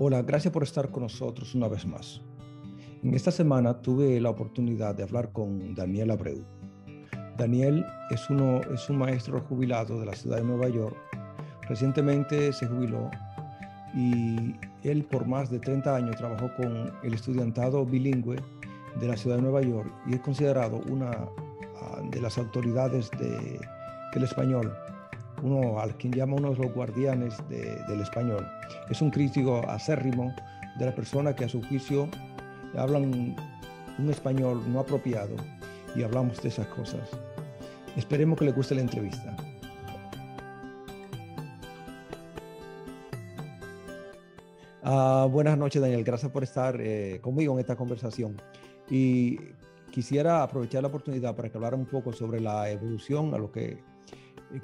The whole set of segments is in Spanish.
Hola, gracias por estar con nosotros una vez más. En esta semana tuve la oportunidad de hablar con Daniel Abreu. Daniel es, uno, es un maestro jubilado de la ciudad de Nueva York. Recientemente se jubiló y él por más de 30 años trabajó con el estudiantado bilingüe de la ciudad de Nueva York y es considerado una ah, de las autoridades del español uno al quien llama uno de los guardianes del español. Es un crítico acérrimo de la persona que a su juicio hablan un español no apropiado y hablamos de esas cosas. Esperemos que le guste la entrevista. Ah, buenas noches, Daniel. Gracias por estar eh, conmigo en esta conversación. Y quisiera aprovechar la oportunidad para que hablara un poco sobre la evolución a lo que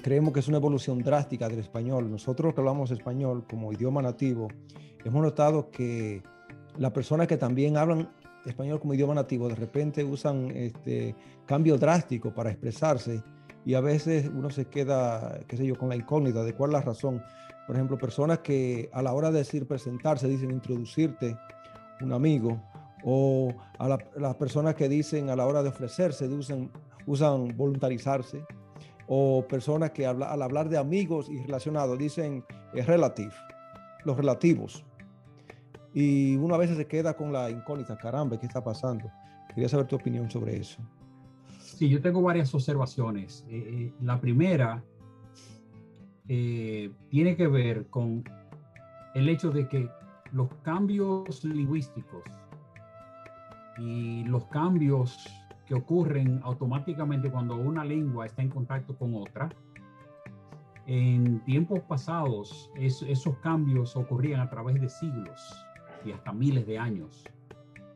creemos que es una evolución drástica del español. Nosotros que hablamos español como idioma nativo, hemos notado que las personas que también hablan español como idioma nativo de repente usan este cambio drástico para expresarse y a veces uno se queda, qué sé yo, con la incógnita de cuál es la razón. Por ejemplo, personas que a la hora de decir presentarse dicen introducirte un amigo o a las personas que dicen a la hora de ofrecerse usan, usan voluntarizarse o personas que al hablar de amigos y relacionados dicen es relative, los relativos. Y uno a veces se queda con la incógnita, caramba, ¿qué está pasando? Quería saber tu opinión sobre eso. Sí, yo tengo varias observaciones. Eh, eh, la primera eh, tiene que ver con el hecho de que los cambios lingüísticos y los cambios que ocurren automáticamente cuando una lengua está en contacto con otra. En tiempos pasados, esos cambios ocurrían a través de siglos y hasta miles de años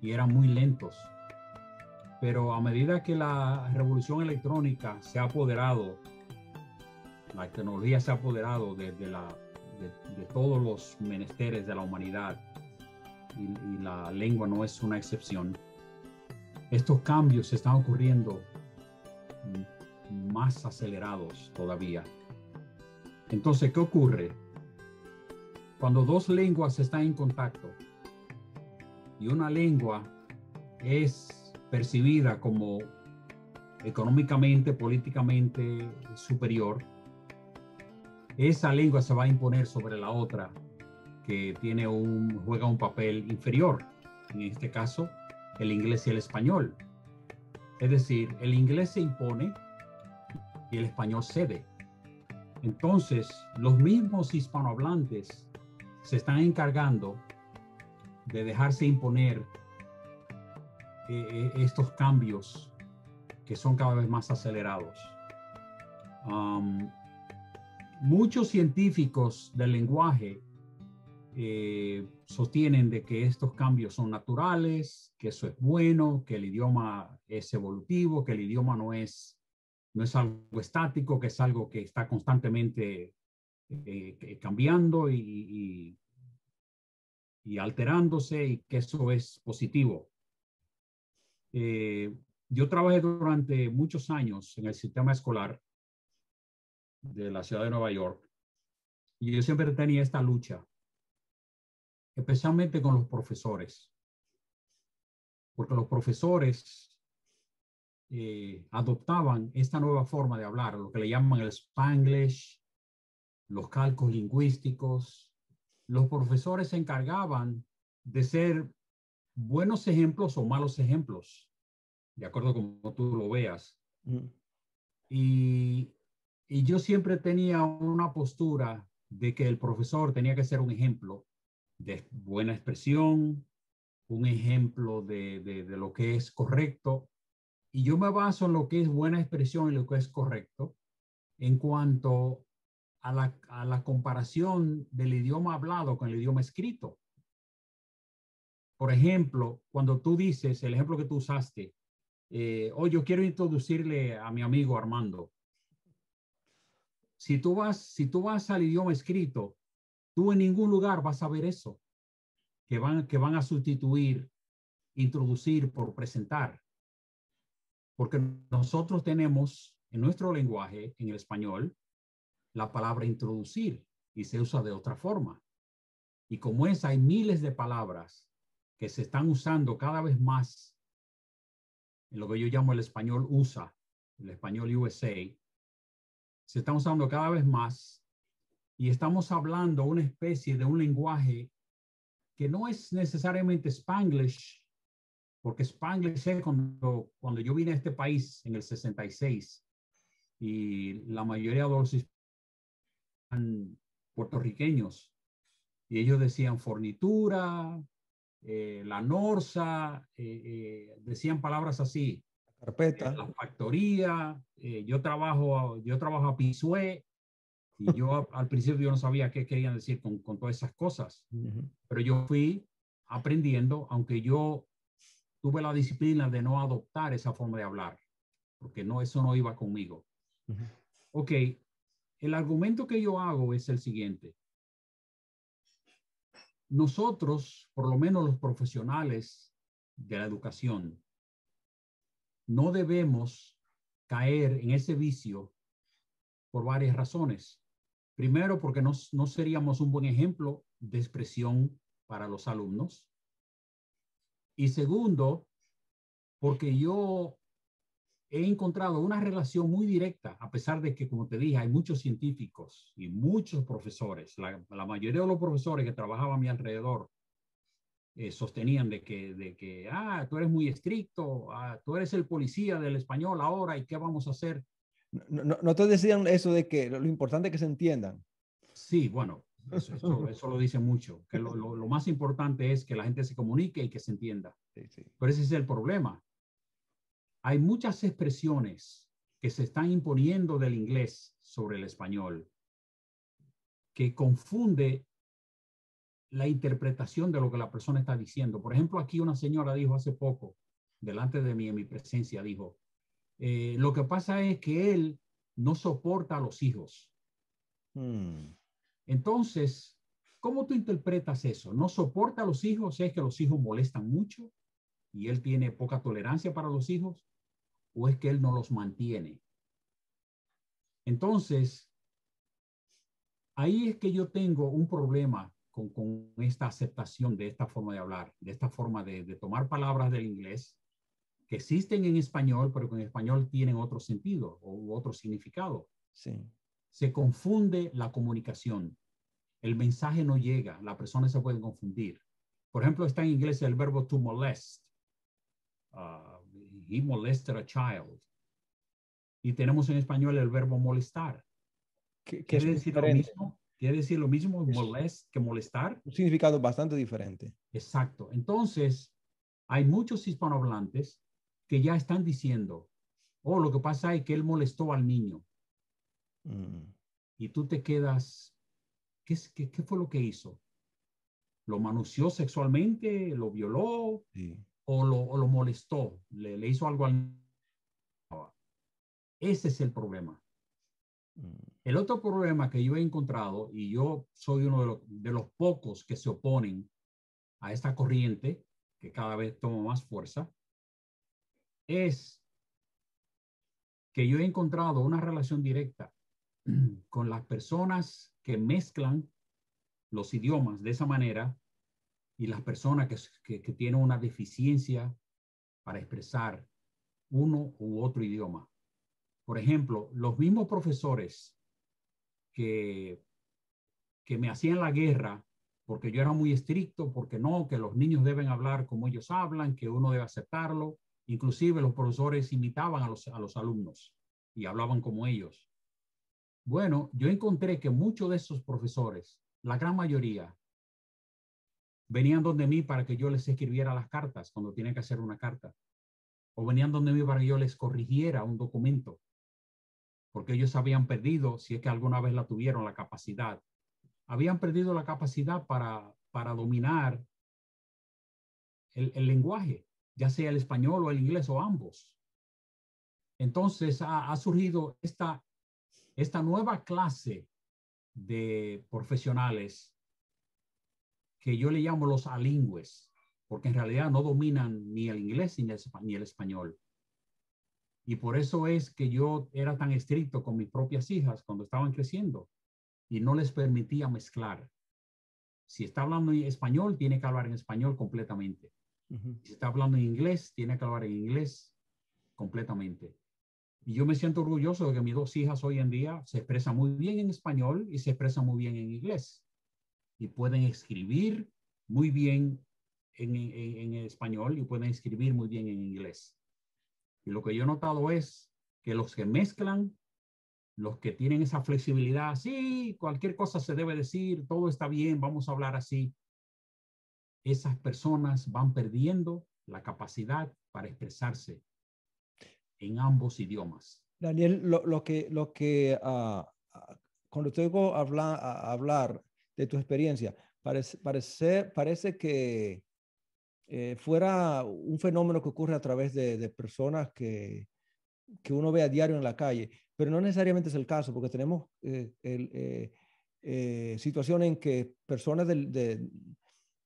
y eran muy lentos. Pero a medida que la revolución electrónica se ha apoderado, la tecnología se ha apoderado de, todos los menesteres de la humanidad y la lengua no es una excepción, estos cambios están ocurriendo más acelerados todavía. Entonces, ¿qué ocurre? Cuando dos lenguas están en contacto y una lengua es percibida como económicamente, políticamente superior, esa lengua se va a imponer sobre la otra que tiene un, juega un papel inferior. En este caso, el inglés y el español. Es decir, el inglés se impone y el español cede. Entonces, los mismos hispanohablantes se están encargando de dejarse imponer eh, eh, estos cambios que son cada vez más acelerados. muchos científicos del lenguaje eh, sostienen de que estos cambios son naturales, que eso es bueno, que el idioma es evolutivo, que el idioma no es, no es algo estático, que es algo que está constantemente eh, cambiando y, y, alterándose y que eso es positivo. Eh, yo trabajé durante muchos años en el sistema escolar de la ciudad de Nueva York y yo siempre tenía esta lucha especialmente con los profesores, porque los profesores eh, adoptaban esta nueva forma de hablar, lo que le llaman el spanglish, los cálculos lingüísticos. Los profesores se encargaban de ser buenos ejemplos o malos ejemplos, de acuerdo como tú lo veas. y, y yo siempre tenía una postura de que el profesor tenía que ser un ejemplo de buena expresión, un ejemplo de, de, lo que es correcto. Y yo me baso en lo que es buena expresión y lo que es correcto en cuanto a la, a la comparación del idioma hablado con el idioma escrito. Por ejemplo, cuando tú dices, el ejemplo que tú usaste, eh, oh, yo quiero introducirle a mi amigo Armando. Si tú vas, si tú vas al idioma escrito, Tú en ningún lugar vas a ver eso, que van, que van a sustituir, introducir por presentar. Porque nosotros tenemos en nuestro lenguaje, en el español, la palabra introducir y se usa de otra forma. Y como es, hay miles de palabras que se están usando cada vez más en lo que yo llamo el español USA, el español USA, se están usando cada vez más y estamos hablando una especie de un lenguaje que no es necesariamente Spanglish, porque Spanglish es cuando, cuando yo vine a este país en el 66 y la mayoría de los puertorriqueños y ellos decían fornitura, eh, la norsa, eh, eh, decían palabras así. Carpeta. la factoría, yo trabajo, yo trabajo a Pisué, y yo al principio yo no sabía qué querían decir con, con todas esas cosas, pero yo fui aprendiendo, aunque yo tuve la disciplina de no adoptar esa forma de hablar, porque no, eso no iba conmigo. Ok, el argumento que yo hago es el siguiente. Nosotros, por lo menos los profesionales de la educación, no debemos caer en ese vicio por varias razones. Primero, porque no, no seríamos un buen ejemplo de expresión para los alumnos. Y segundo, porque yo he encontrado una relación muy directa, a pesar de que, como te dije, hay muchos científicos y muchos profesores. La, mayoría de los profesores que trabajaban a mi alrededor eh, sostenían de que, de que, ah, tú eres muy estricto, ah, tú eres el policía del español ahora y qué vamos a hacer. No, no, te decían eso de que lo, importante es que se entiendan. Sí, bueno, eso, eso, lo dice mucho, que lo, lo, más importante es que la gente se comunique y que se entienda. Sí, sí. Pero ese es el problema hay muchas expresiones que se están imponiendo del inglés sobre el español que confunde la interpretación de lo que la persona está diciendo. Por ejemplo, aquí una señora dijo hace poco, delante de mí, en mi presencia, dijo, eh, lo que pasa es que él no soporta a los hijos. Hmm. Entonces, ¿cómo tú interpretas eso? ¿No soporta a los hijos? ¿Es que los hijos molestan mucho y él tiene poca tolerancia para los hijos? o es que él no los mantiene. Entonces, ahí es que yo tengo un problema con, con esta aceptación de esta forma de hablar, de esta forma de, de, tomar palabras del inglés que existen en español, pero que en español tienen otro sentido o otro significado. Sí. Se confunde la comunicación. El mensaje no llega, la persona se puede confundir. Por ejemplo, está en inglés el verbo to molest. Uh, he molested a child. Y tenemos en español el verbo molestar. ¿Qué, ¿Quiere decir lo mismo? ¿Quiere decir lo mismo molest que molestar? Un significado bastante diferente. Exacto. Entonces, hay muchos hispanohablantes que ya están diciendo, oh, lo que pasa es que él molestó al niño. Mm. Y tú te quedas, ¿qué, qué, qué fue lo que hizo? ¿Lo manoseó sexualmente? ¿Lo violó? Sí o lo, molestó, le, le, hizo algo al... Ese es el problema. Mm. El otro problema que yo he encontrado, y yo soy uno de los, de los pocos que se oponen a esta corriente, que cada vez toma más fuerza, es que yo he encontrado una relación directa con las personas que mezclan los idiomas de esa manera y las personas que, que, tienen una deficiencia para expresar uno u otro idioma. Por ejemplo, los mismos profesores que, que me hacían la guerra porque yo era muy estricto, porque no, que los niños deben hablar como ellos hablan, que uno debe aceptarlo. Inclusive los profesores imitaban a los, a los alumnos y hablaban como ellos. Bueno, yo encontré que muchos de esos profesores, la gran mayoría, venían donde mí para que yo les escribiera las cartas cuando tienen que hacer una carta. O venían donde mí para que yo les corrigiera un documento. Porque ellos habían perdido, si es que alguna vez la tuvieron, la capacidad. Habían perdido la capacidad para, para dominar el, el lenguaje, ya sea el español o el inglés o ambos. Entonces ha, surgido esta, esta nueva clase de profesionales que yo le llamo los alingües, porque en realidad no dominan ni el inglés ni el, ni el español. Y por eso es que yo era tan estricto con mis propias hijas cuando estaban creciendo y no les permitía mezclar. Si está hablando en español, tiene que hablar en español completamente. Si está hablando en inglés, tiene que hablar en inglés completamente. Y yo me siento orgulloso de que mis dos hijas hoy en día se expresan muy bien en español y se expresan muy bien en inglés. Y pueden escribir muy bien en, en, español y pueden escribir muy bien en inglés. Y lo que yo he notado es que los que mezclan, los que tienen esa flexibilidad, sí, cualquier cosa se debe decir, todo está bien, vamos a hablar así, esas personas van perdiendo la capacidad para expresarse en ambos idiomas. Daniel, lo, que, lo que uh, cuando te oigo hablar, hablar de tu experiencia, parece, parece, parece que eh, fuera un fenómeno que ocurre a través de, personas que, que, uno ve a diario en la calle, pero no necesariamente es el caso, porque tenemos eh, el, eh, situaciones en que personas del, de,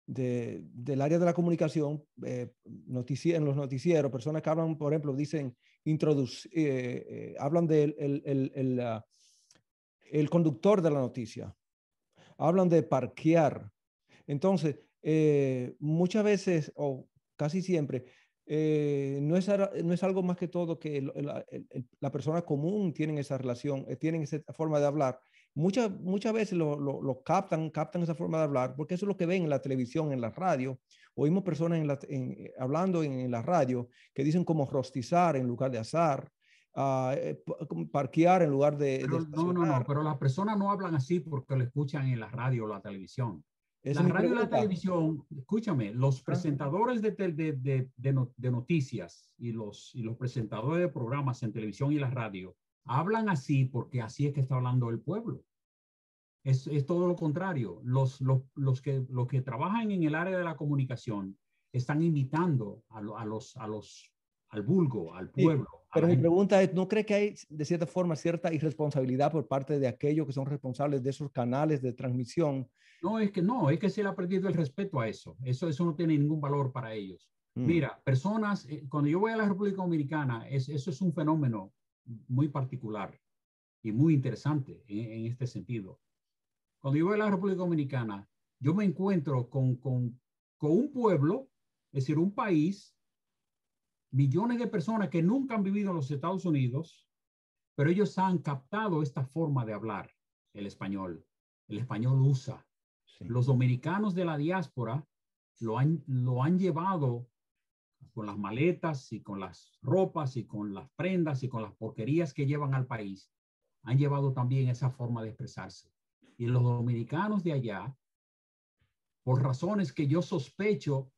del área de la comunicación, eh, en los noticieros, personas que hablan, por ejemplo, dicen, introduce, eh, eh, hablan del el, el, ah, el, conductor de la noticia, hablan de parquear. Entonces, muchas veces, o casi siempre, no, es, no es algo más que todo que la persona común tiene esa relación, tienen esa forma de hablar Muchas, muchas veces lo, lo, captan, captan esa forma de hablar, porque eso es lo que ven en la televisión, en la radio. Oímos personas en la, eh, hablando en, la radio que dicen como rostizar en lugar de azar, uh, parquear en lugar de, no, no, no, pero las personas no hablan así porque lo escuchan en la radio o la televisión. En la radio y la televisión, escúchame, los presentadores de, de, de, de, noticias y los, y los presentadores de programas en televisión y la radio Hablan así porque así es que está hablando el pueblo. Es, es todo lo contrario. Los, los, los, que, los que trabajan en el área de la comunicación están invitando a, a los, a los, al vulgo, al pueblo. pero mi pregunta es, ¿no cree que hay de cierta forma cierta irresponsabilidad por parte de aquellos que son responsables de esos canales de transmisión? No, es que no, es que se le ha perdido el respeto a eso. Eso, eso no tiene ningún valor para ellos. Mm. Mira, personas, eh, cuando yo voy a la República Dominicana, es, eso es un fenómeno muy particular y muy interesante en, este sentido. Cuando yo voy a la República Dominicana, yo me encuentro con, con, con un pueblo, es decir, un país, millones de personas que nunca han vivido en los Estados Unidos, pero ellos han captado esta forma de hablar el español. El español usa. Los dominicanos de la diáspora lo han, lo han llevado con las maletas y con las ropas y con las prendas y con las porquerías que llevan al país, han llevado también esa forma de expresarse. Y los dominicanos de allá, por razones que yo sospecho,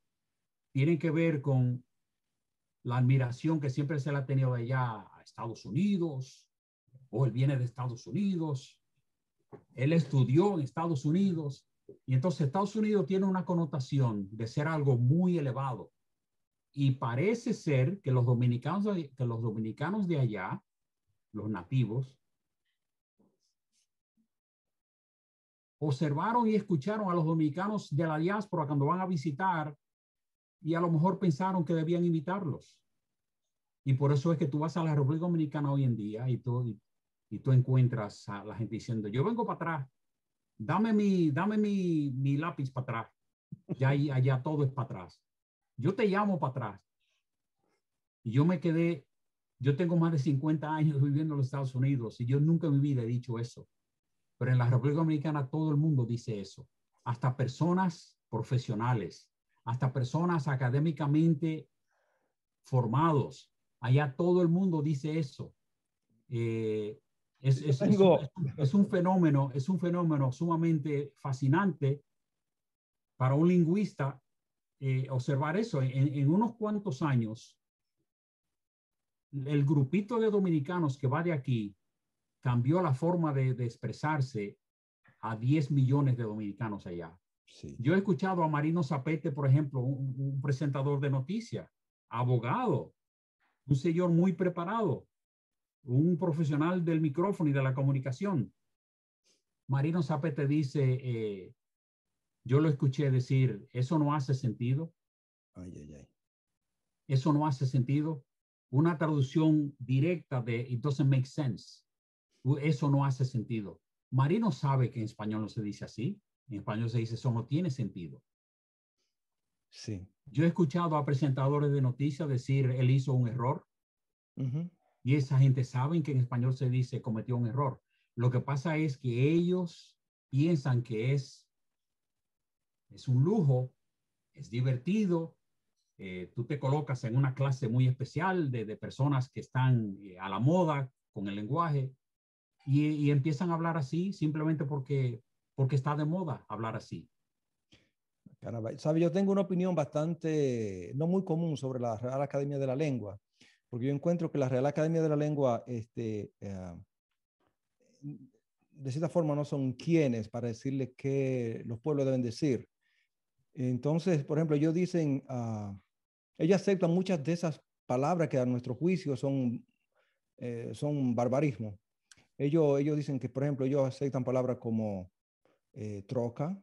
tienen que ver con la admiración que siempre se le ha tenido de allá a Estados Unidos, o él viene de Estados Unidos, él estudió en Estados Unidos, y entonces Estados Unidos tiene una connotación de ser algo muy elevado, y parece ser que los dominicanos, que los dominicanos de allá, los nativos, observaron y escucharon a los dominicanos de la diáspora cuando van a visitar y a lo mejor pensaron que debían invitarlos. Y por eso es que tú vas a la República Dominicana hoy en día y tú, y, tú encuentras a la gente diciendo, yo vengo para atrás, dame mi, dame mi, mi lápiz para atrás. Ya allá todo es para atrás yo te llamo para atrás. Y yo me quedé, yo tengo más de 50 años viviendo en los Estados Unidos y yo nunca en mi vida he dicho eso. Pero en la República Dominicana todo el mundo dice eso. Hasta personas profesionales, hasta personas académicamente formados. Allá todo el mundo dice eso. Eh, es, es, es, un fenómeno, es un fenómeno sumamente fascinante para un lingüista eh, observar eso. En, unos cuantos años, el grupito de dominicanos que va de aquí cambió la forma de, expresarse a 10 millones de dominicanos allá. Yo he escuchado a Marino Zapete, por ejemplo, un, presentador de noticias, abogado, un señor muy preparado, un profesional del micrófono y de la comunicación. Marino Zapete dice, eh, yo lo escuché decir, eso no hace sentido. Ay, ay, ay. Eso no hace sentido. Una traducción directa de it doesn't make sense. Eso no hace sentido. Marino sabe que en español no se dice así. En español se dice, eso no tiene sentido. Sí. Yo he escuchado a presentadores de noticias decir, él hizo un error. Y esa gente sabe que en español se dice, cometió un error. Lo que pasa es que ellos piensan que es, es un lujo, es divertido. Eh, tú te colocas en una clase muy especial de, de personas que están eh, a la moda con el lenguaje y, y, empiezan a hablar así simplemente porque, porque está de moda hablar así. Sabe, yo tengo una opinión bastante, no muy común sobre la Real Academia de la Lengua, porque yo encuentro que la Real Academia de la Lengua, este, uh, de cierta forma, no son quienes para decirle qué los pueblos deben decir. Entonces, por ejemplo, ellos dicen, uh, ellos aceptan muchas de esas palabras que a nuestro juicio son, eh, son barbarismo. Ellos, ellos dicen que, por ejemplo, ellos aceptan palabras como eh, troca,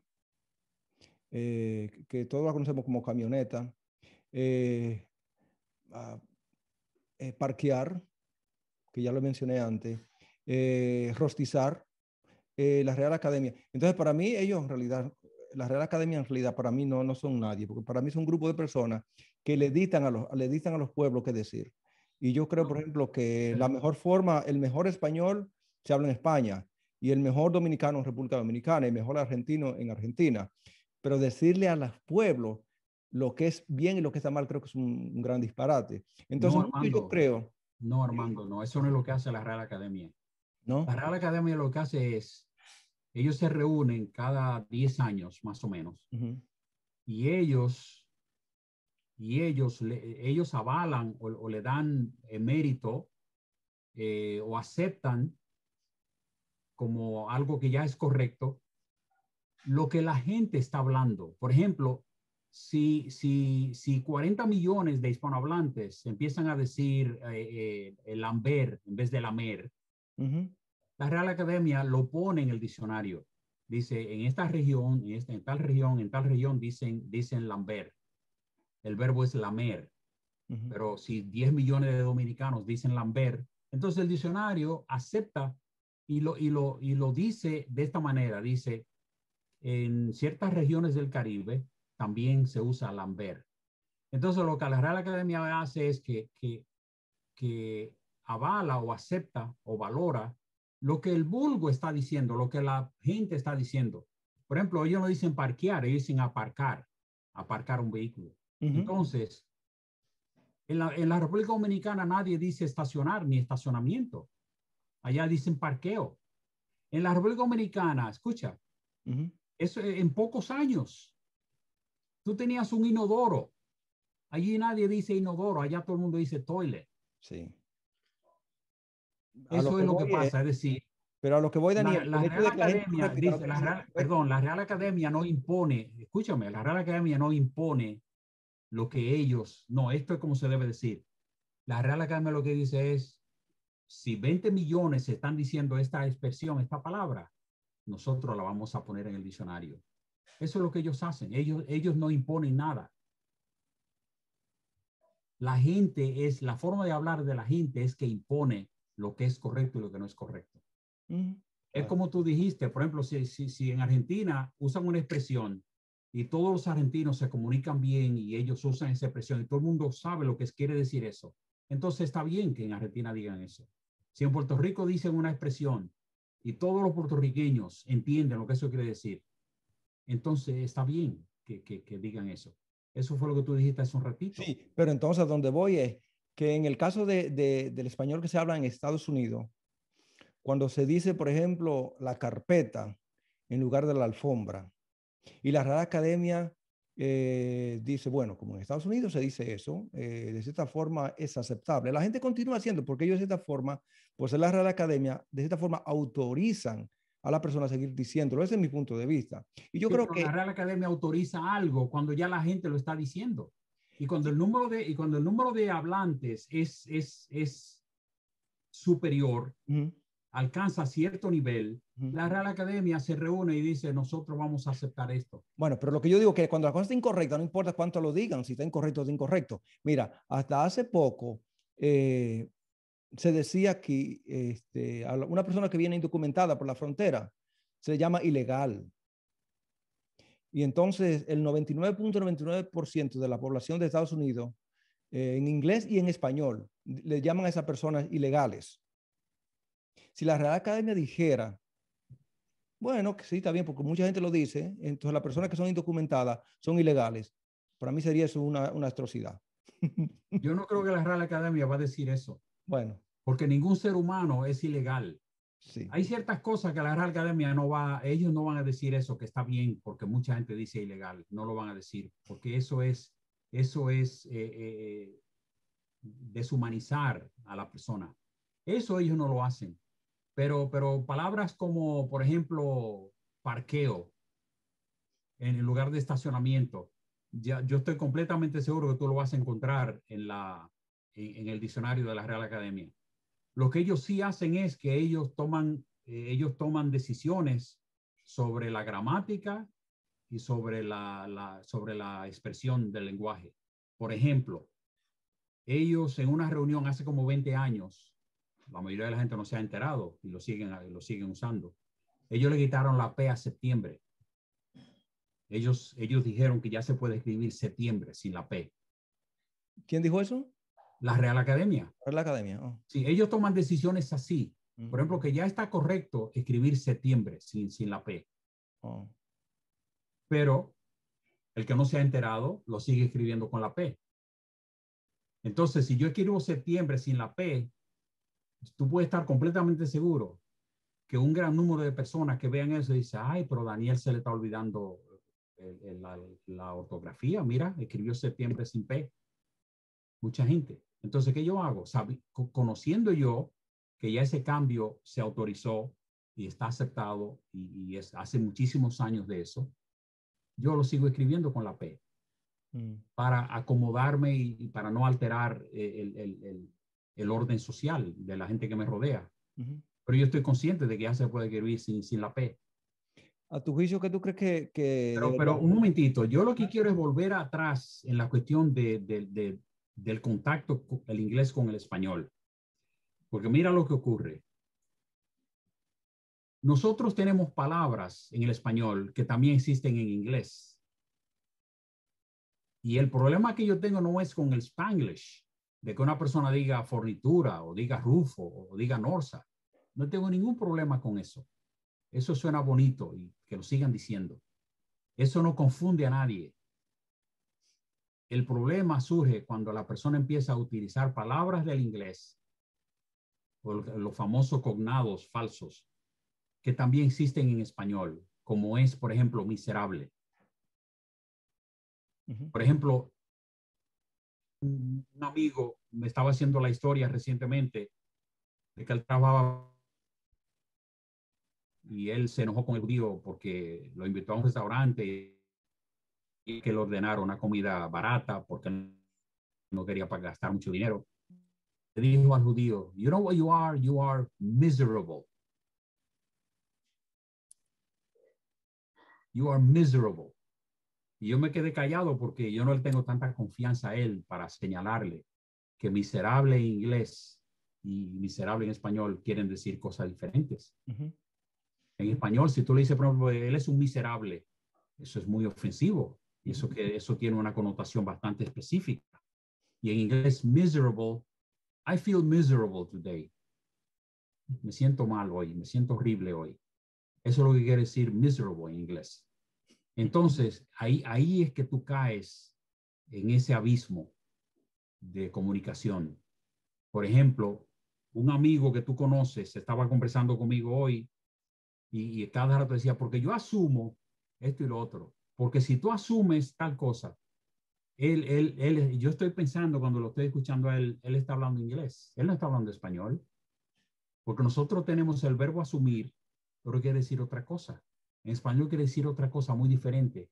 eh, que todos la conocemos como camioneta, uh, parquear, que ya lo mencioné antes, rostizar, la Real Academia. Entonces, para mí, ellos en realidad, la Real Academia en realidad para mí no, no son nadie, porque para mí son un grupo de personas que le dictan a los, le dictan a los pueblos qué decir. Y yo creo, por ejemplo, que la mejor forma, el mejor español se habla en España y el mejor dominicano en República Dominicana y el mejor argentino en Argentina pero decirle a los pueblos lo que es bien y lo que está mal, creo que es un, un gran disparate. Entonces, no, Armando, yo creo... No, Armando, no, eso no es lo que hace la Real Academia. ¿No? La Real Academia lo que hace es, ellos se reúnen cada 10 años, más o menos, uh -huh. y ellos, y ellos, le, ellos avalan o, o, le dan mérito eh, o aceptan como algo que ya es correcto lo que la gente está hablando. Por ejemplo, si, si, si 40 millones de hispanohablantes empiezan a decir eh, eh, Lambert en vez de Lamer, uh -huh. La Real Academia lo pone en el diccionario. Dice, en esta región, en, esta, en tal región, en tal región dicen, dicen Lambert. El verbo es lamer. Uh -huh. Pero si 10 millones de dominicanos dicen Lambert, entonces el diccionario acepta y lo, y lo, y lo dice de esta manera. Dice, en ciertas regiones del Caribe también se usa Lambert. Entonces, lo que la Real Academia hace es que, que, que avala o acepta o valora lo que el vulgo está diciendo, lo que la gente está diciendo. Por ejemplo, ellos no dicen parquear, ellos dicen aparcar, aparcar un vehículo. Uh -huh. Entonces, en la, en la, República Dominicana nadie dice estacionar ni estacionamiento. Allá dicen parqueo. En la República Dominicana, escucha, uh -huh. eso en pocos años, tú tenías un inodoro. Allí nadie dice inodoro, allá todo el mundo dice toilet. Sí. Eso es lo que pasa, es decir. Pero a lo que voy, Daniel. La, la Real Academia, dice, la Real, perdón, la Real Academia no impone, escúchame, la Real Academia no impone lo que ellos, no, esto es como se debe decir. La Real Academia lo que dice es, si 20 millones están diciendo esta expresión, esta palabra, nosotros la vamos a poner en el diccionario. Eso es lo que ellos hacen. Ellos, ellos no imponen nada. La gente es, la forma de hablar de la gente es que impone lo que es correcto y lo que no es correcto. Uh -huh. Es como tú dijiste, por ejemplo, si, si, si, en Argentina usan una expresión y todos los argentinos se comunican bien y ellos usan esa expresión y todo el mundo sabe lo que quiere decir eso, entonces está bien que en Argentina digan eso. Si en Puerto Rico dicen una expresión y todos los puertorriqueños entienden lo que eso quiere decir, entonces está bien que, que, que digan eso. Eso fue lo que tú dijiste hace un ratito. Sí, pero entonces a donde voy es que en el caso de, de, del español que se habla en Estados Unidos, cuando se dice, por ejemplo, la carpeta en lugar de la alfombra, y la Real Academia eh, dice, bueno, como en Estados Unidos se dice eso, eh, de cierta forma es aceptable. La gente continúa haciendo porque ellos de cierta forma, pues en la Real Academia, de cierta forma autorizan a la persona a seguir diciéndolo. Ese es mi punto de vista. Y yo sí, creo que... La Real Academia autoriza algo cuando ya la gente lo está diciendo. Y cuando el número de, y cuando el número de hablantes es, es, es superior, uh -huh. alcanza cierto nivel, uh -huh. la Real Academia se reúne y dice, nosotros vamos a aceptar esto. Bueno, pero lo que yo digo es que cuando la cosa está incorrecta, no importa cuánto lo digan, si está incorrecto o está incorrecto. Mira, hasta hace poco eh, se decía que este, a una persona que viene indocumentada por la frontera se le llama ilegal. Y entonces el 99.99% de la población de Estados Unidos, eh, en inglés y en español, le llaman a esas personas ilegales. Si la Real Academia dijera, bueno, que sí, está bien, porque mucha gente lo dice, entonces las personas que son indocumentadas son ilegales. Para mí sería eso una, una atrocidad. Yo no creo que la Real Academia va a decir eso. Bueno. Porque ningún ser humano es ilegal. Sí. Hay ciertas cosas que la Real Academia no va, ellos no van a decir eso que está bien, porque mucha gente dice ilegal, no lo van a decir, porque eso es, eso es eh, eh, deshumanizar a la persona. Eso ellos no lo hacen. Pero, pero palabras como, por ejemplo, parqueo en el lugar de estacionamiento, yo estoy completamente seguro que tú lo vas a encontrar en, la, en, el diccionario de la Real Academia. Lo que ellos sí hacen es que ellos toman, eh, ellos toman decisiones sobre la gramática y sobre la, la, sobre la expresión del lenguaje. Por ejemplo, ellos en una reunión hace como 20 años, la mayoría de la gente no se ha enterado y lo siguen, lo siguen usando. Ellos le quitaron la P a septiembre. Ellos, ellos dijeron que ya se puede escribir septiembre sin la P. ¿Quién dijo eso? La Real Academia. Real Academia. Oh. Sí, ellos toman decisiones así. Mm. Por ejemplo, que ya está correcto escribir septiembre sin, sin la P. Oh. Pero el que no se ha enterado lo sigue escribiendo con la P. Entonces, si yo escribo septiembre sin la P, tú puedes estar completamente seguro que un gran número de personas que vean eso dicen, ay, pero Daniel se le está olvidando la, ortografía. Mira, escribió septiembre sin P. Mucha gente. Entonces, ¿qué yo hago? conociendo yo que ya ese cambio se autorizó y está aceptado y, es hace muchísimos años de eso, yo lo sigo escribiendo con la P. Mm. para acomodarme y, para no alterar eh, el, el, el, orden social de la gente que me rodea. Pero yo estoy consciente de que ya se puede escribir sin, sin la P. ¿A tu juicio qué tú crees que...? que pero, pero, un momentito, yo lo que quiero es volver atrás en la cuestión de, de, de, del contacto el inglés con el español. Porque mira lo que ocurre. Nosotros tenemos palabras en el español que también existen en inglés. Y el problema que yo tengo no es con el spanglish, de que una persona diga fornitura o diga rufo o diga norsa. No tengo ningún problema con eso. Eso suena bonito y que lo sigan diciendo. Eso no confunde a nadie. El problema surge cuando la persona empieza a utilizar palabras del inglés o los famosos cognados falsos que también existen en español, como es, por ejemplo, miserable. Por ejemplo, un amigo me estaba haciendo la historia recientemente de que él trabajaba y él se enojó con el judío porque lo invitó a un restaurante que le ordenaron una comida barata porque no quería gastar mucho dinero. Le dijo al judío, you know what you are? You are miserable. You are miserable. Y yo me quedé callado porque yo no le tengo tanta confianza a él para señalarle que miserable en inglés y miserable en español quieren decir cosas diferentes. En español, si tú le dices, por ejemplo, él es un miserable, eso es muy ofensivo y eso, que, eso tiene una connotación bastante específica. Y en inglés, miserable, I feel miserable today. Me siento mal hoy, me siento horrible hoy. Eso es lo que quiere decir miserable en inglés. Entonces, ahí, ahí es que tú caes en ese abismo de comunicación. Por ejemplo, un amigo que tú conoces estaba conversando conmigo hoy y, cada rato decía, porque yo asumo esto y lo otro, porque si tú asumes tal cosa, él, él, él, yo estoy pensando cuando lo estoy escuchando a él, él está hablando inglés, él no está hablando español, porque nosotros tenemos el verbo asumir, pero quiere decir otra cosa. En español quiere decir otra cosa muy diferente.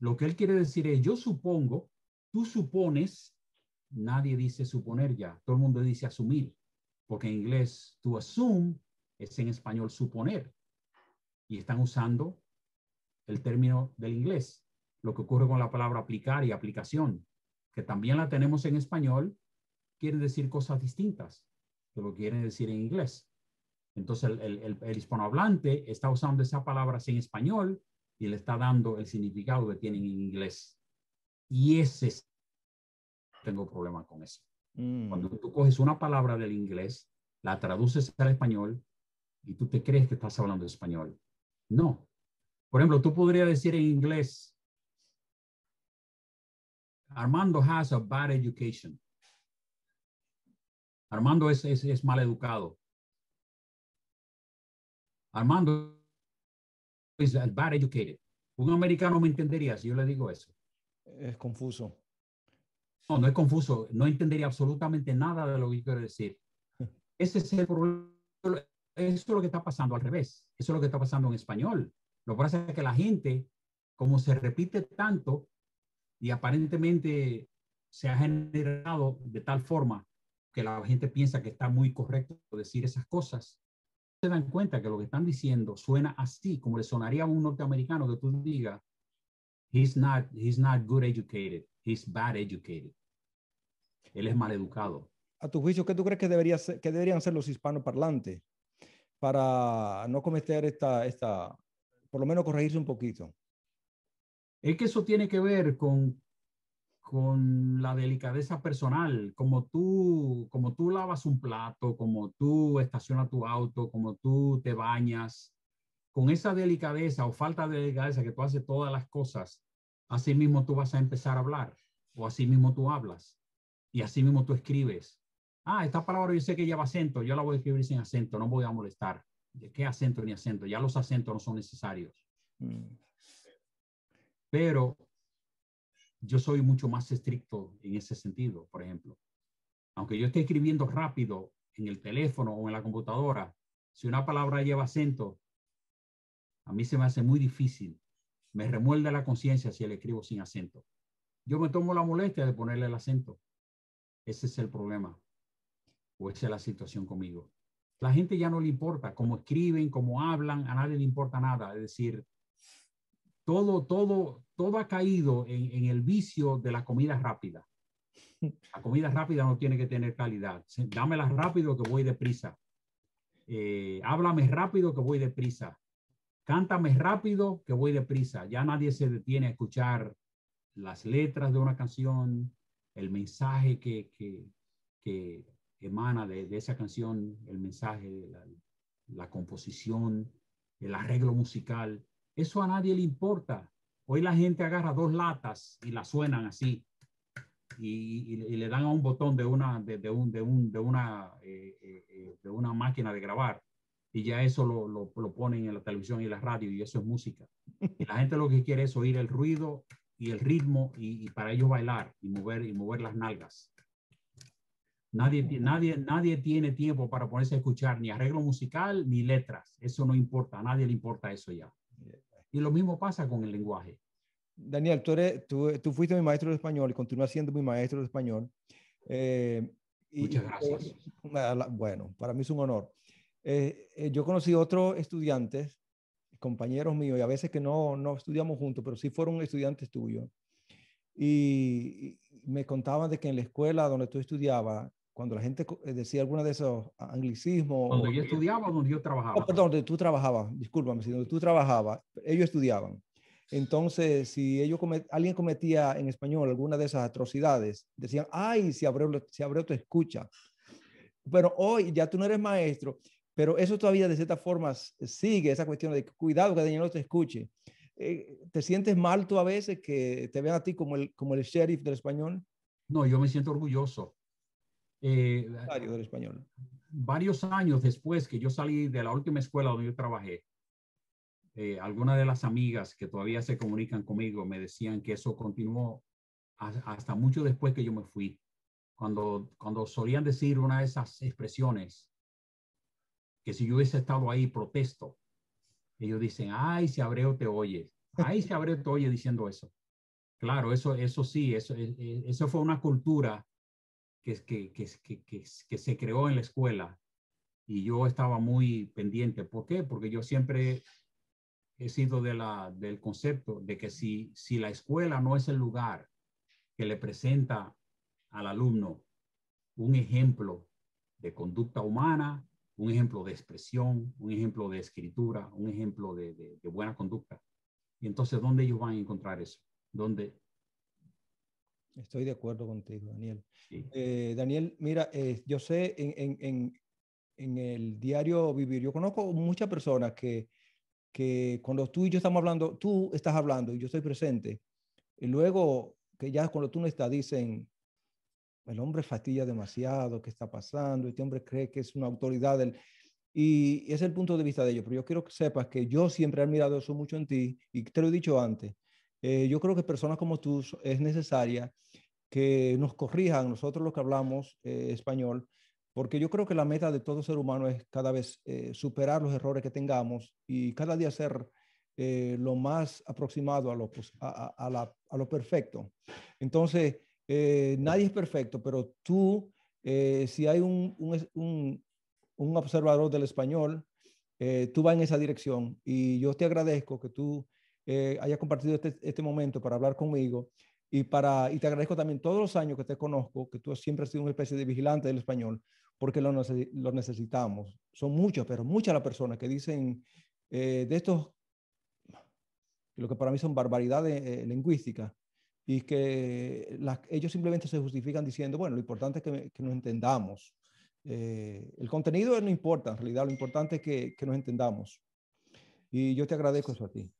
Lo que él quiere decir es, yo supongo, tú supones, nadie dice suponer ya, todo el mundo dice asumir, porque en inglés to assume es en español suponer. Y están usando el término del inglés. Lo que ocurre con la palabra aplicar y aplicación, que también la tenemos en español, quiere decir cosas distintas de lo que quiere decir en inglés. Entonces el, el, el, hispanohablante está usando esa palabra en español y le está dando el significado que tienen en inglés. Y ese es, tengo problema con eso. Mm. Cuando tú coges una palabra del inglés, la traduces al español y tú te crees que estás hablando español. No. Por ejemplo, tú podrías decir en inglés, Armando has a bad education. Armando es, es, es mal educado. Armando is bad educated. Un americano me entendería si yo le digo eso. Es confuso. No, no es confuso. No entendería absolutamente nada de lo que quiero decir. Ese es el problema. Eso es lo que está pasando al revés. Eso es lo que está pasando en español. Lo que pasa es que la gente, como se repite tanto y aparentemente se ha generado de tal forma que la gente piensa que está muy correcto decir esas cosas, se dan cuenta que lo que están diciendo suena así, como le sonaría a un norteamericano que tú digas, he's not, he's not good educated, he's bad educated. Él es mal educado. A tu juicio, ¿qué tú crees que, debería ser, que deberían ser los hispanoparlantes para no cometer esta, esta, por lo menos corregirse un poquito? Es que eso tiene que ver con, con la delicadeza personal, como tú, como tú lavas un plato, como tú estacionas tu auto, como tú te bañas, con esa delicadeza o falta de delicadeza que tú haces todas las cosas, así mismo tú vas a empezar a hablar o así mismo tú hablas y así mismo tú escribes. Ah, esta palabra yo sé que lleva acento, yo la voy a escribir sin acento, no voy a molestar. ¿De qué acento ni acento? Ya los acentos no son necesarios. Mm. Pero yo soy mucho más estricto en ese sentido, por ejemplo. Aunque yo esté escribiendo rápido en el teléfono o en la computadora, si una palabra lleva acento, a mí se me hace muy difícil. Me remuerde la conciencia si le escribo sin acento. Yo me tomo la molestia de ponerle el acento. Ese es el problema. O esa es la situación conmigo. La gente ya no le importa cómo escriben, cómo hablan, a nadie le importa nada. Es decir, todo, todo, todo ha caído en, en el vicio de la comida rápida. La comida rápida no tiene que tener calidad. Dámela rápido que voy deprisa. Eh, háblame rápido que voy deprisa. Cántame rápido que voy deprisa. Ya nadie se detiene a escuchar las letras de una canción, el mensaje que, que, que emana de, esa canción, el mensaje, la, composición, el arreglo musical. Eso a nadie le importa. Hoy la gente agarra dos latas y las suenan así y, le dan a un botón de una, de, de de, un, de, una, eh, eh, de una máquina de grabar y ya eso lo, lo, lo, ponen en la televisión y la radio y eso es música. Y la gente lo que quiere es oír el ruido y el ritmo y, y para ellos bailar y mover, y mover las nalgas. Nadie, nadie, nadie tiene tiempo para ponerse a escuchar ni arreglo musical ni letras. Eso no importa, a nadie le importa eso ya. Y lo mismo pasa con el lenguaje. Daniel, tú, eres, tú, tú fuiste mi maestro de español y continúas siendo mi maestro de español. Eh, y, Muchas gracias. Eh, bueno, para mí es un honor. Eh, eh, yo conocí otros estudiantes, compañeros míos, y a veces que no, no estudiamos juntos, pero sí fueron estudiantes tuyos. Y, y me contaban de que en la escuela donde tú estudiabas, cuando la gente eh, decía alguna de esos anglicismos. Cuando yo estudiaba, donde yo trabajaba. Oh, perdón, donde tú trabajabas, discúlpame, si donde tú trabajabas, ellos estudiaban. Entonces, si ellos comet, alguien cometía en español alguna de esas atrocidades, decían, ay, si Abreu, si Abreu te escucha. Pero hoy ya tú no eres maestro, pero eso todavía de cierta forma sigue esa cuestión de cuidado que Daniel no te escuche. Eh, ¿Te sientes mal tú a veces que te vean a ti como el, como el sheriff del español? No, yo me siento orgulloso. Eh, del español. Varios años después que yo salí de la última escuela donde yo trabajé, eh, algunas de las amigas que todavía se comunican conmigo me decían que eso continuó hasta mucho después que yo me fui. Cuando, cuando solían decir una de esas expresiones, que si yo hubiese estado ahí, protesto. Ellos dicen, ay, si Abreu te oye. Ay, si Abreu te oye diciendo eso. Claro, eso, eso sí, eso, eso fue una cultura que, se creó en la escuela y yo estaba muy pendiente. ¿Por qué? Porque yo siempre he sido de la, del concepto de que si, si la escuela no es el lugar que le presenta al alumno un ejemplo de conducta humana, un ejemplo de expresión, un ejemplo de escritura, un ejemplo de, de, de buena conducta, Y entonces, ¿dónde ellos van a encontrar eso? ¿Dónde? Estoy de acuerdo contigo, Daniel. Eh, Daniel, mira, eh, yo sé en, en, en, en, el diario Vivir, yo conozco muchas personas que, que cuando tú y yo estamos hablando, tú estás hablando y yo estoy presente, y luego que ya cuando tú no estás, dicen, el hombre fastidia demasiado, ¿qué está pasando? Este hombre cree que es una autoridad. Del... Y es el punto de vista de ellos. Pero yo quiero que sepas que yo siempre he admirado eso mucho en ti y te lo he dicho antes. Eh, yo creo que personas como tú es necesaria que nos corrijan nosotros los que hablamos eh, español, porque yo creo que la meta de todo ser humano es cada vez eh, superar los errores que tengamos y cada día ser lo más aproximado a lo, a, a, la, a lo perfecto. Entonces, eh, nadie es perfecto, pero tú, eh, si hay un, un, un, observador del español, eh, tú vas en esa dirección y yo te agradezco que tú hayas compartido este, este, momento para hablar conmigo y, para, y te agradezco también todos los años que te conozco, que tú siempre has sido una especie de vigilante del español, porque lo, lo necesitamos. Son muchas, pero muchas las personas que dicen de estos, lo que para mí son barbaridades lingüísticas, y que ellos simplemente se justifican diciendo, bueno, lo importante es que, que nos entendamos. Eh, el contenido no importa, en realidad lo importante es que, que, nos entendamos. Y yo te agradezco eso a ti.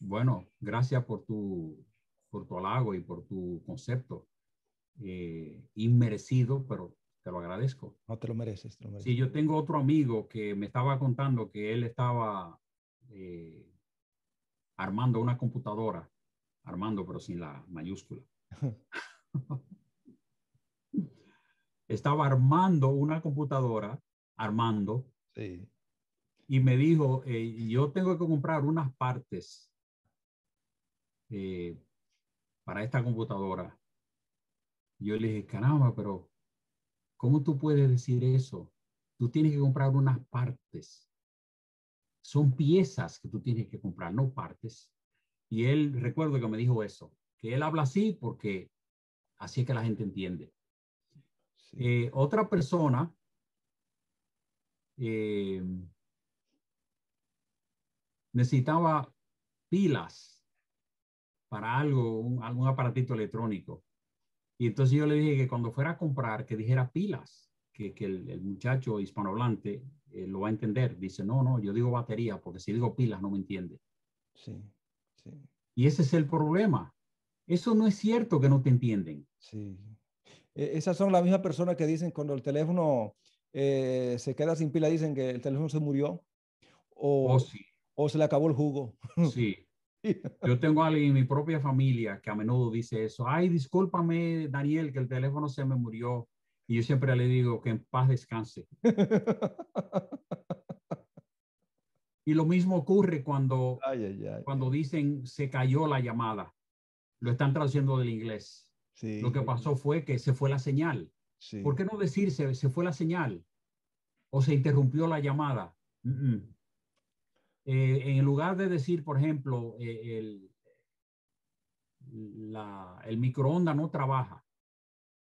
Bueno, gracias por tu, por tu halago y por tu concepto. Eh, inmerecido, pero te lo agradezco. No te lo mereces, te lo mereces. Sí, yo tengo otro amigo que me estaba contando que él estaba eh, armando una computadora Armando, pero sin la mayúscula. Estaba armando una computadora, Armando, sí. y me dijo, eh, yo tengo que comprar unas partes eh, para esta computadora. Yo le dije, caramba, pero ¿cómo tú puedes decir eso? Tú tienes que comprar unas partes. Son piezas que tú tienes que comprar, no partes. Y él, recuerdo que me dijo eso, que él habla así porque así es que la gente entiende. Eh, otra persona eh, necesitaba pilas para algo, algún aparatito electrónico. Y entonces yo le dije que cuando fuera a comprar, que dijera pilas, que, el, muchacho hispanohablante eh, lo va a entender. Dice, no, no, yo digo batería, porque si digo pilas no me entiende. Sí. Y ese es el problema. Eso no es cierto que no te entienden. Sí. E, esas son las mismas personas que dicen cuando el teléfono eh, se queda sin pila, dicen que el teléfono se murió o, oh, o se le acabó el jugo. Sí. Yo tengo a alguien en mi propia familia que a menudo dice eso. Ay, discúlpame, Daniel, que el teléfono se me murió. Y yo siempre le digo que en paz descanse. Y lo mismo ocurre cuando, cuando dicen se cayó la llamada. Lo están traduciendo del inglés. Lo que pasó fue que se fue la señal. ¿Por qué no decir se, se, fue la señal? O se interrumpió la llamada. Eh, en lugar de decir, por ejemplo, eh, el, la, el microondas no trabaja.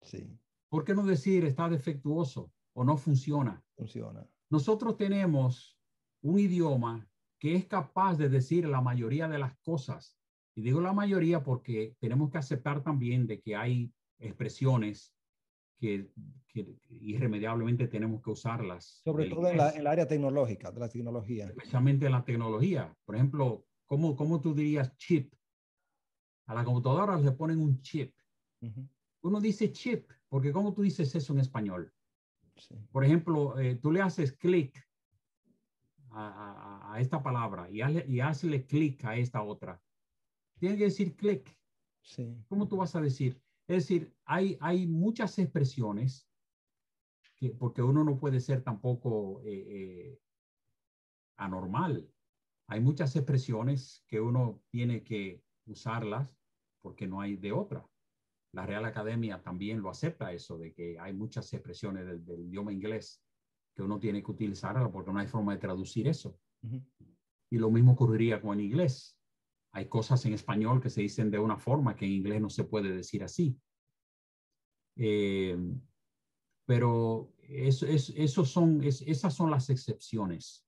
Sí. ¿Por qué no decir está defectuoso o no funciona? Funciona. Nosotros tenemos un idioma que es capaz de decir la mayoría de las cosas. Y digo la mayoría porque tenemos que aceptar también de que hay expresiones que, irremediablemente tenemos que usarlas. Sobre todo en, la, el área tecnológica, de la tecnología. Especialmente en la tecnología. Por ejemplo, ¿cómo, cómo tú dirías chip? A la computadora le ponen un chip. Uno dice chip, porque ¿cómo tú dices eso en español? Por ejemplo, eh, tú le haces clic a, esta palabra y, hazle, y hazle clic a esta otra. Tiene que decir clic. Sí. ¿Cómo tú vas a decir? Es decir, hay, hay muchas expresiones que, porque uno no puede ser tampoco eh, eh, anormal. Hay muchas expresiones que uno tiene que usarlas porque no hay de otra. La Real Academia también lo acepta eso, de que hay muchas expresiones del idioma inglés que uno tiene que utilizarla porque no hay forma de traducir eso. Y lo mismo ocurriría con el inglés. Hay cosas en español que se dicen de una forma que en inglés no se puede decir así. Eh, pero eso son, esas son las excepciones.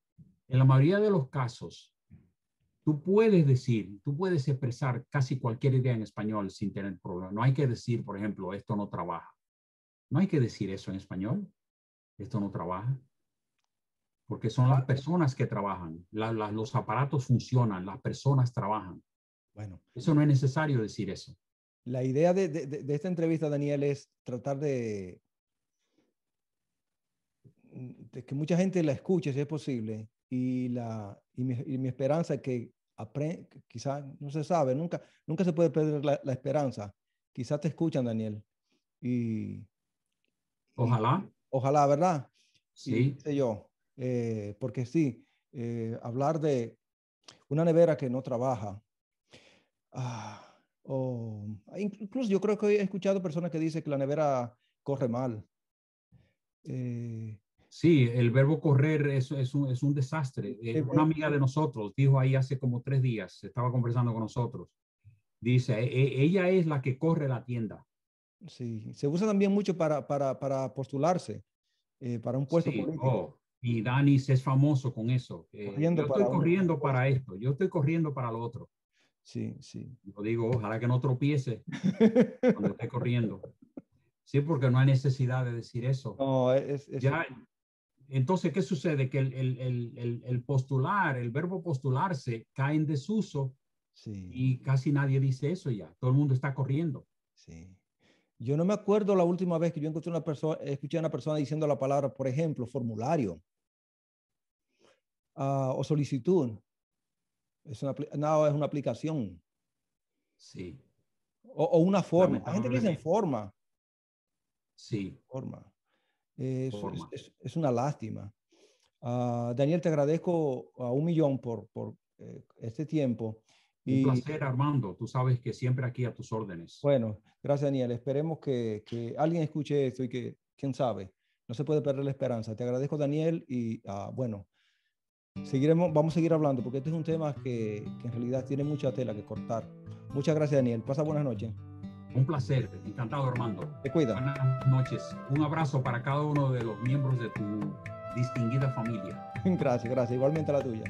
En la mayoría de los casos, tú puedes decir, tú puedes expresar casi cualquier idea en español sin tener problema. No hay que decir, por ejemplo, esto no trabaja. No hay que decir eso en español. Esto no trabaja. Porque son las personas que trabajan. los aparatos funcionan, las personas trabajan. Bueno. Eso no es necesario decir eso. La idea de, de esta entrevista, Daniel, es tratar de, de que mucha gente la escuche si es posible y, la, y, mi, esperanza es que aprenda, quizás no se sabe, nunca, nunca se puede perder la, esperanza. Quizás te escuchan, Daniel. Y, ojalá. ojalá, ¿verdad? Sí. sé yo, eh, porque sí, eh, hablar de una nevera que no trabaja, ah, o incluso yo creo que he escuchado personas que dicen que la nevera corre mal. Eh, Sí, el verbo correr es, es, un, es un desastre. Eh, una amiga de nosotros dijo ahí hace como tres días, estaba conversando con nosotros, dice, e, e, ella es la que corre la tienda. Sí, se usa también mucho para, para, para postularse, eh, para un puesto político. Oh, y Danis es famoso con eso. Eh, yo estoy corriendo para esto, yo estoy corriendo para lo otro. Sí, sí. Yo digo, ojalá que no tropiece cuando esté corriendo. Sí, porque no hay necesidad de decir eso. No, es, ya, entonces, ¿qué sucede? Que el, postular, el verbo postularse cae en desuso y casi nadie dice eso ya. Todo el mundo está corriendo. Sí. Yo no me acuerdo la última vez que yo encontré una persona, escuché a una persona diciendo la palabra, por ejemplo, formulario ah, o solicitud. Es una, no, es una aplicación. Sí. O, una forma. Hay gente que dice forma. Sí. Forma. Es, una lástima. Ah, Daniel, te agradezco a un millón por, por eh, este tiempo. Un placer, Armando. Tú sabes que siempre aquí a tus órdenes. Bueno, gracias, Daniel. Esperemos que, que alguien escuche esto y que, quién sabe, no se puede perder la esperanza. Te agradezco, Daniel, y ah, bueno, seguiremos, vamos a seguir hablando porque este es un tema que, que en realidad tiene mucha tela que cortar. Muchas gracias, Daniel. Pasa buenas noches. Un placer, encantado Armando. Te cuida. Buenas noches. Un abrazo para cada uno de los miembros de tu distinguida familia. Gracias, gracias. Igualmente a la tuya.